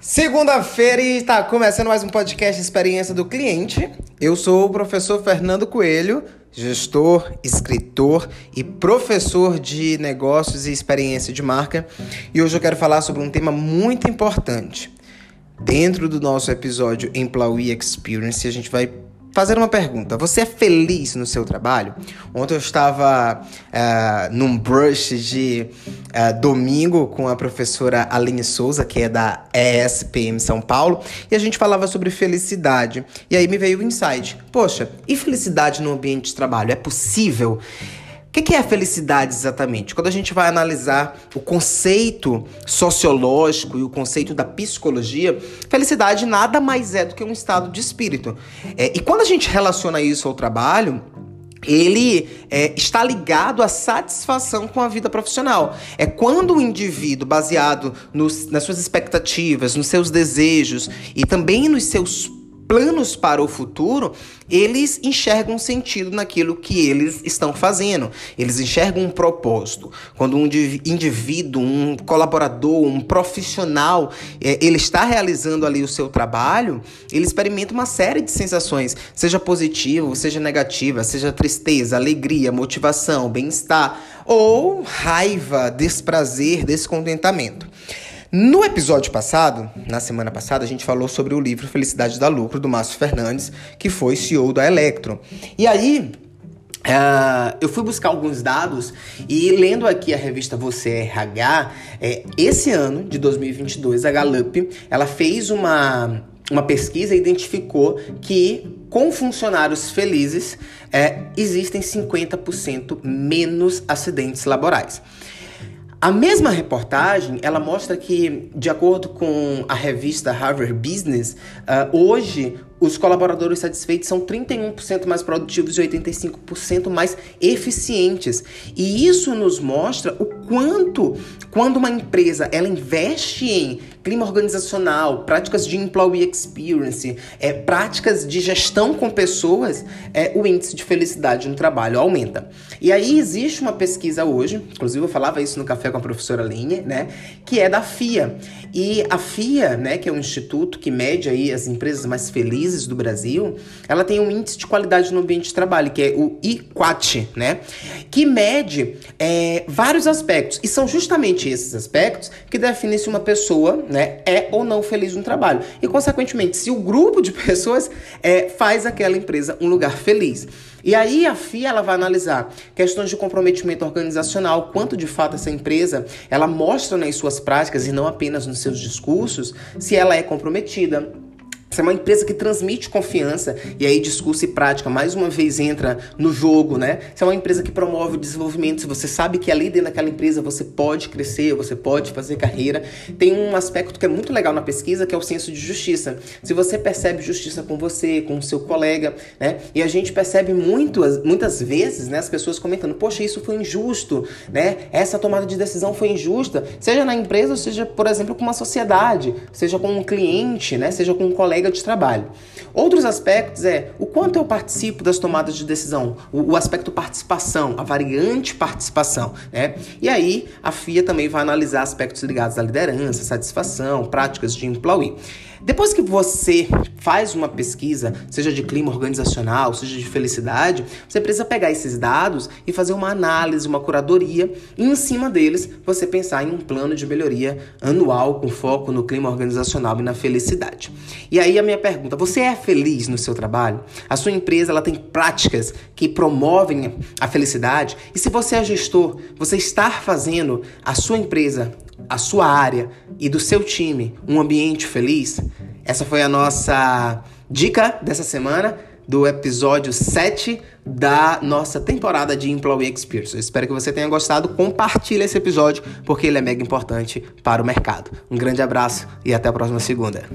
Segunda-feira e está começando mais um podcast Experiência do Cliente. Eu sou o professor Fernando Coelho, gestor, escritor e professor de negócios e experiência de marca. E hoje eu quero falar sobre um tema muito importante. Dentro do nosso episódio Employee Experience, a gente vai fazer uma pergunta. Você é feliz no seu trabalho? Ontem eu estava uh, num brush de uh, domingo com a professora Aline Souza, que é da ESPM São Paulo, e a gente falava sobre felicidade. E aí me veio o insight. Poxa, e felicidade no ambiente de trabalho? É possível? O que é a felicidade exatamente? Quando a gente vai analisar o conceito sociológico e o conceito da psicologia, felicidade nada mais é do que um estado de espírito. É, e quando a gente relaciona isso ao trabalho, ele é, está ligado à satisfação com a vida profissional. É quando o indivíduo, baseado nos, nas suas expectativas, nos seus desejos e também nos seus planos para o futuro, eles enxergam sentido naquilo que eles estão fazendo. Eles enxergam um propósito. Quando um indivíduo, um colaborador, um profissional, é, ele está realizando ali o seu trabalho, ele experimenta uma série de sensações, seja positiva, seja negativa, seja tristeza, alegria, motivação, bem-estar ou raiva, desprazer, descontentamento. No episódio passado, na semana passada, a gente falou sobre o livro Felicidade da Lucro, do Márcio Fernandes, que foi CEO da Electro. E aí, Uh, eu fui buscar alguns dados e lendo aqui a revista Você RH, é, esse ano de 2022 a Gallup ela fez uma, uma pesquisa e identificou que com funcionários felizes é, existem 50% menos acidentes laborais. A mesma reportagem, ela mostra que, de acordo com a revista Harvard Business, uh, hoje os colaboradores satisfeitos são 31% mais produtivos e 85% mais eficientes. E isso nos mostra o quanto, quando uma empresa ela investe em clima organizacional, práticas de employee experience, é, práticas de gestão com pessoas, é, o índice de felicidade no trabalho aumenta. E aí existe uma pesquisa hoje, inclusive eu falava isso no café com a professora Linha, né, que é da FIA. E a FIA, né, que é um instituto que mede aí as empresas mais felizes do Brasil, ela tem um índice de qualidade no ambiente de trabalho, que é o IQAT, né? Que mede é, vários aspectos. E são justamente esses aspectos que definem se uma pessoa né, é ou não feliz no trabalho. E, consequentemente, se o grupo de pessoas é, faz aquela empresa um lugar feliz. E aí a FIA ela vai analisar questões de comprometimento organizacional, quanto de fato essa empresa ela mostra nas suas práticas e não apenas nos seus discursos se ela é comprometida se é uma empresa que transmite confiança e aí discurso e prática mais uma vez entra no jogo, né? Se é uma empresa que promove o desenvolvimento, se você sabe que ali dentro daquela empresa você pode crescer, você pode fazer carreira, tem um aspecto que é muito legal na pesquisa que é o senso de justiça. Se você percebe justiça com você, com o seu colega, né? E a gente percebe muito, muitas vezes, né, as pessoas comentando: "Poxa, isso foi injusto", né? Essa tomada de decisão foi injusta, seja na empresa, seja, por exemplo, com uma sociedade, seja com um cliente, né? Seja com um colega de trabalho. Outros aspectos é o quanto eu participo das tomadas de decisão, o, o aspecto participação, a variante participação, né? E aí a FIA também vai analisar aspectos ligados à liderança, satisfação, práticas de employee. Depois que você faz uma pesquisa, seja de clima organizacional, seja de felicidade, você precisa pegar esses dados e fazer uma análise, uma curadoria, e em cima deles você pensar em um plano de melhoria anual com foco no clima organizacional e na felicidade. E aí a minha pergunta: você é feliz no seu trabalho? A sua empresa ela tem práticas que promovem a felicidade? E se você é gestor, você está fazendo a sua empresa a sua área e do seu time um ambiente feliz? Essa foi a nossa dica dessa semana do episódio 7 da nossa temporada de Employee Experience. Eu espero que você tenha gostado. Compartilhe esse episódio porque ele é mega importante para o mercado. Um grande abraço e até a próxima segunda.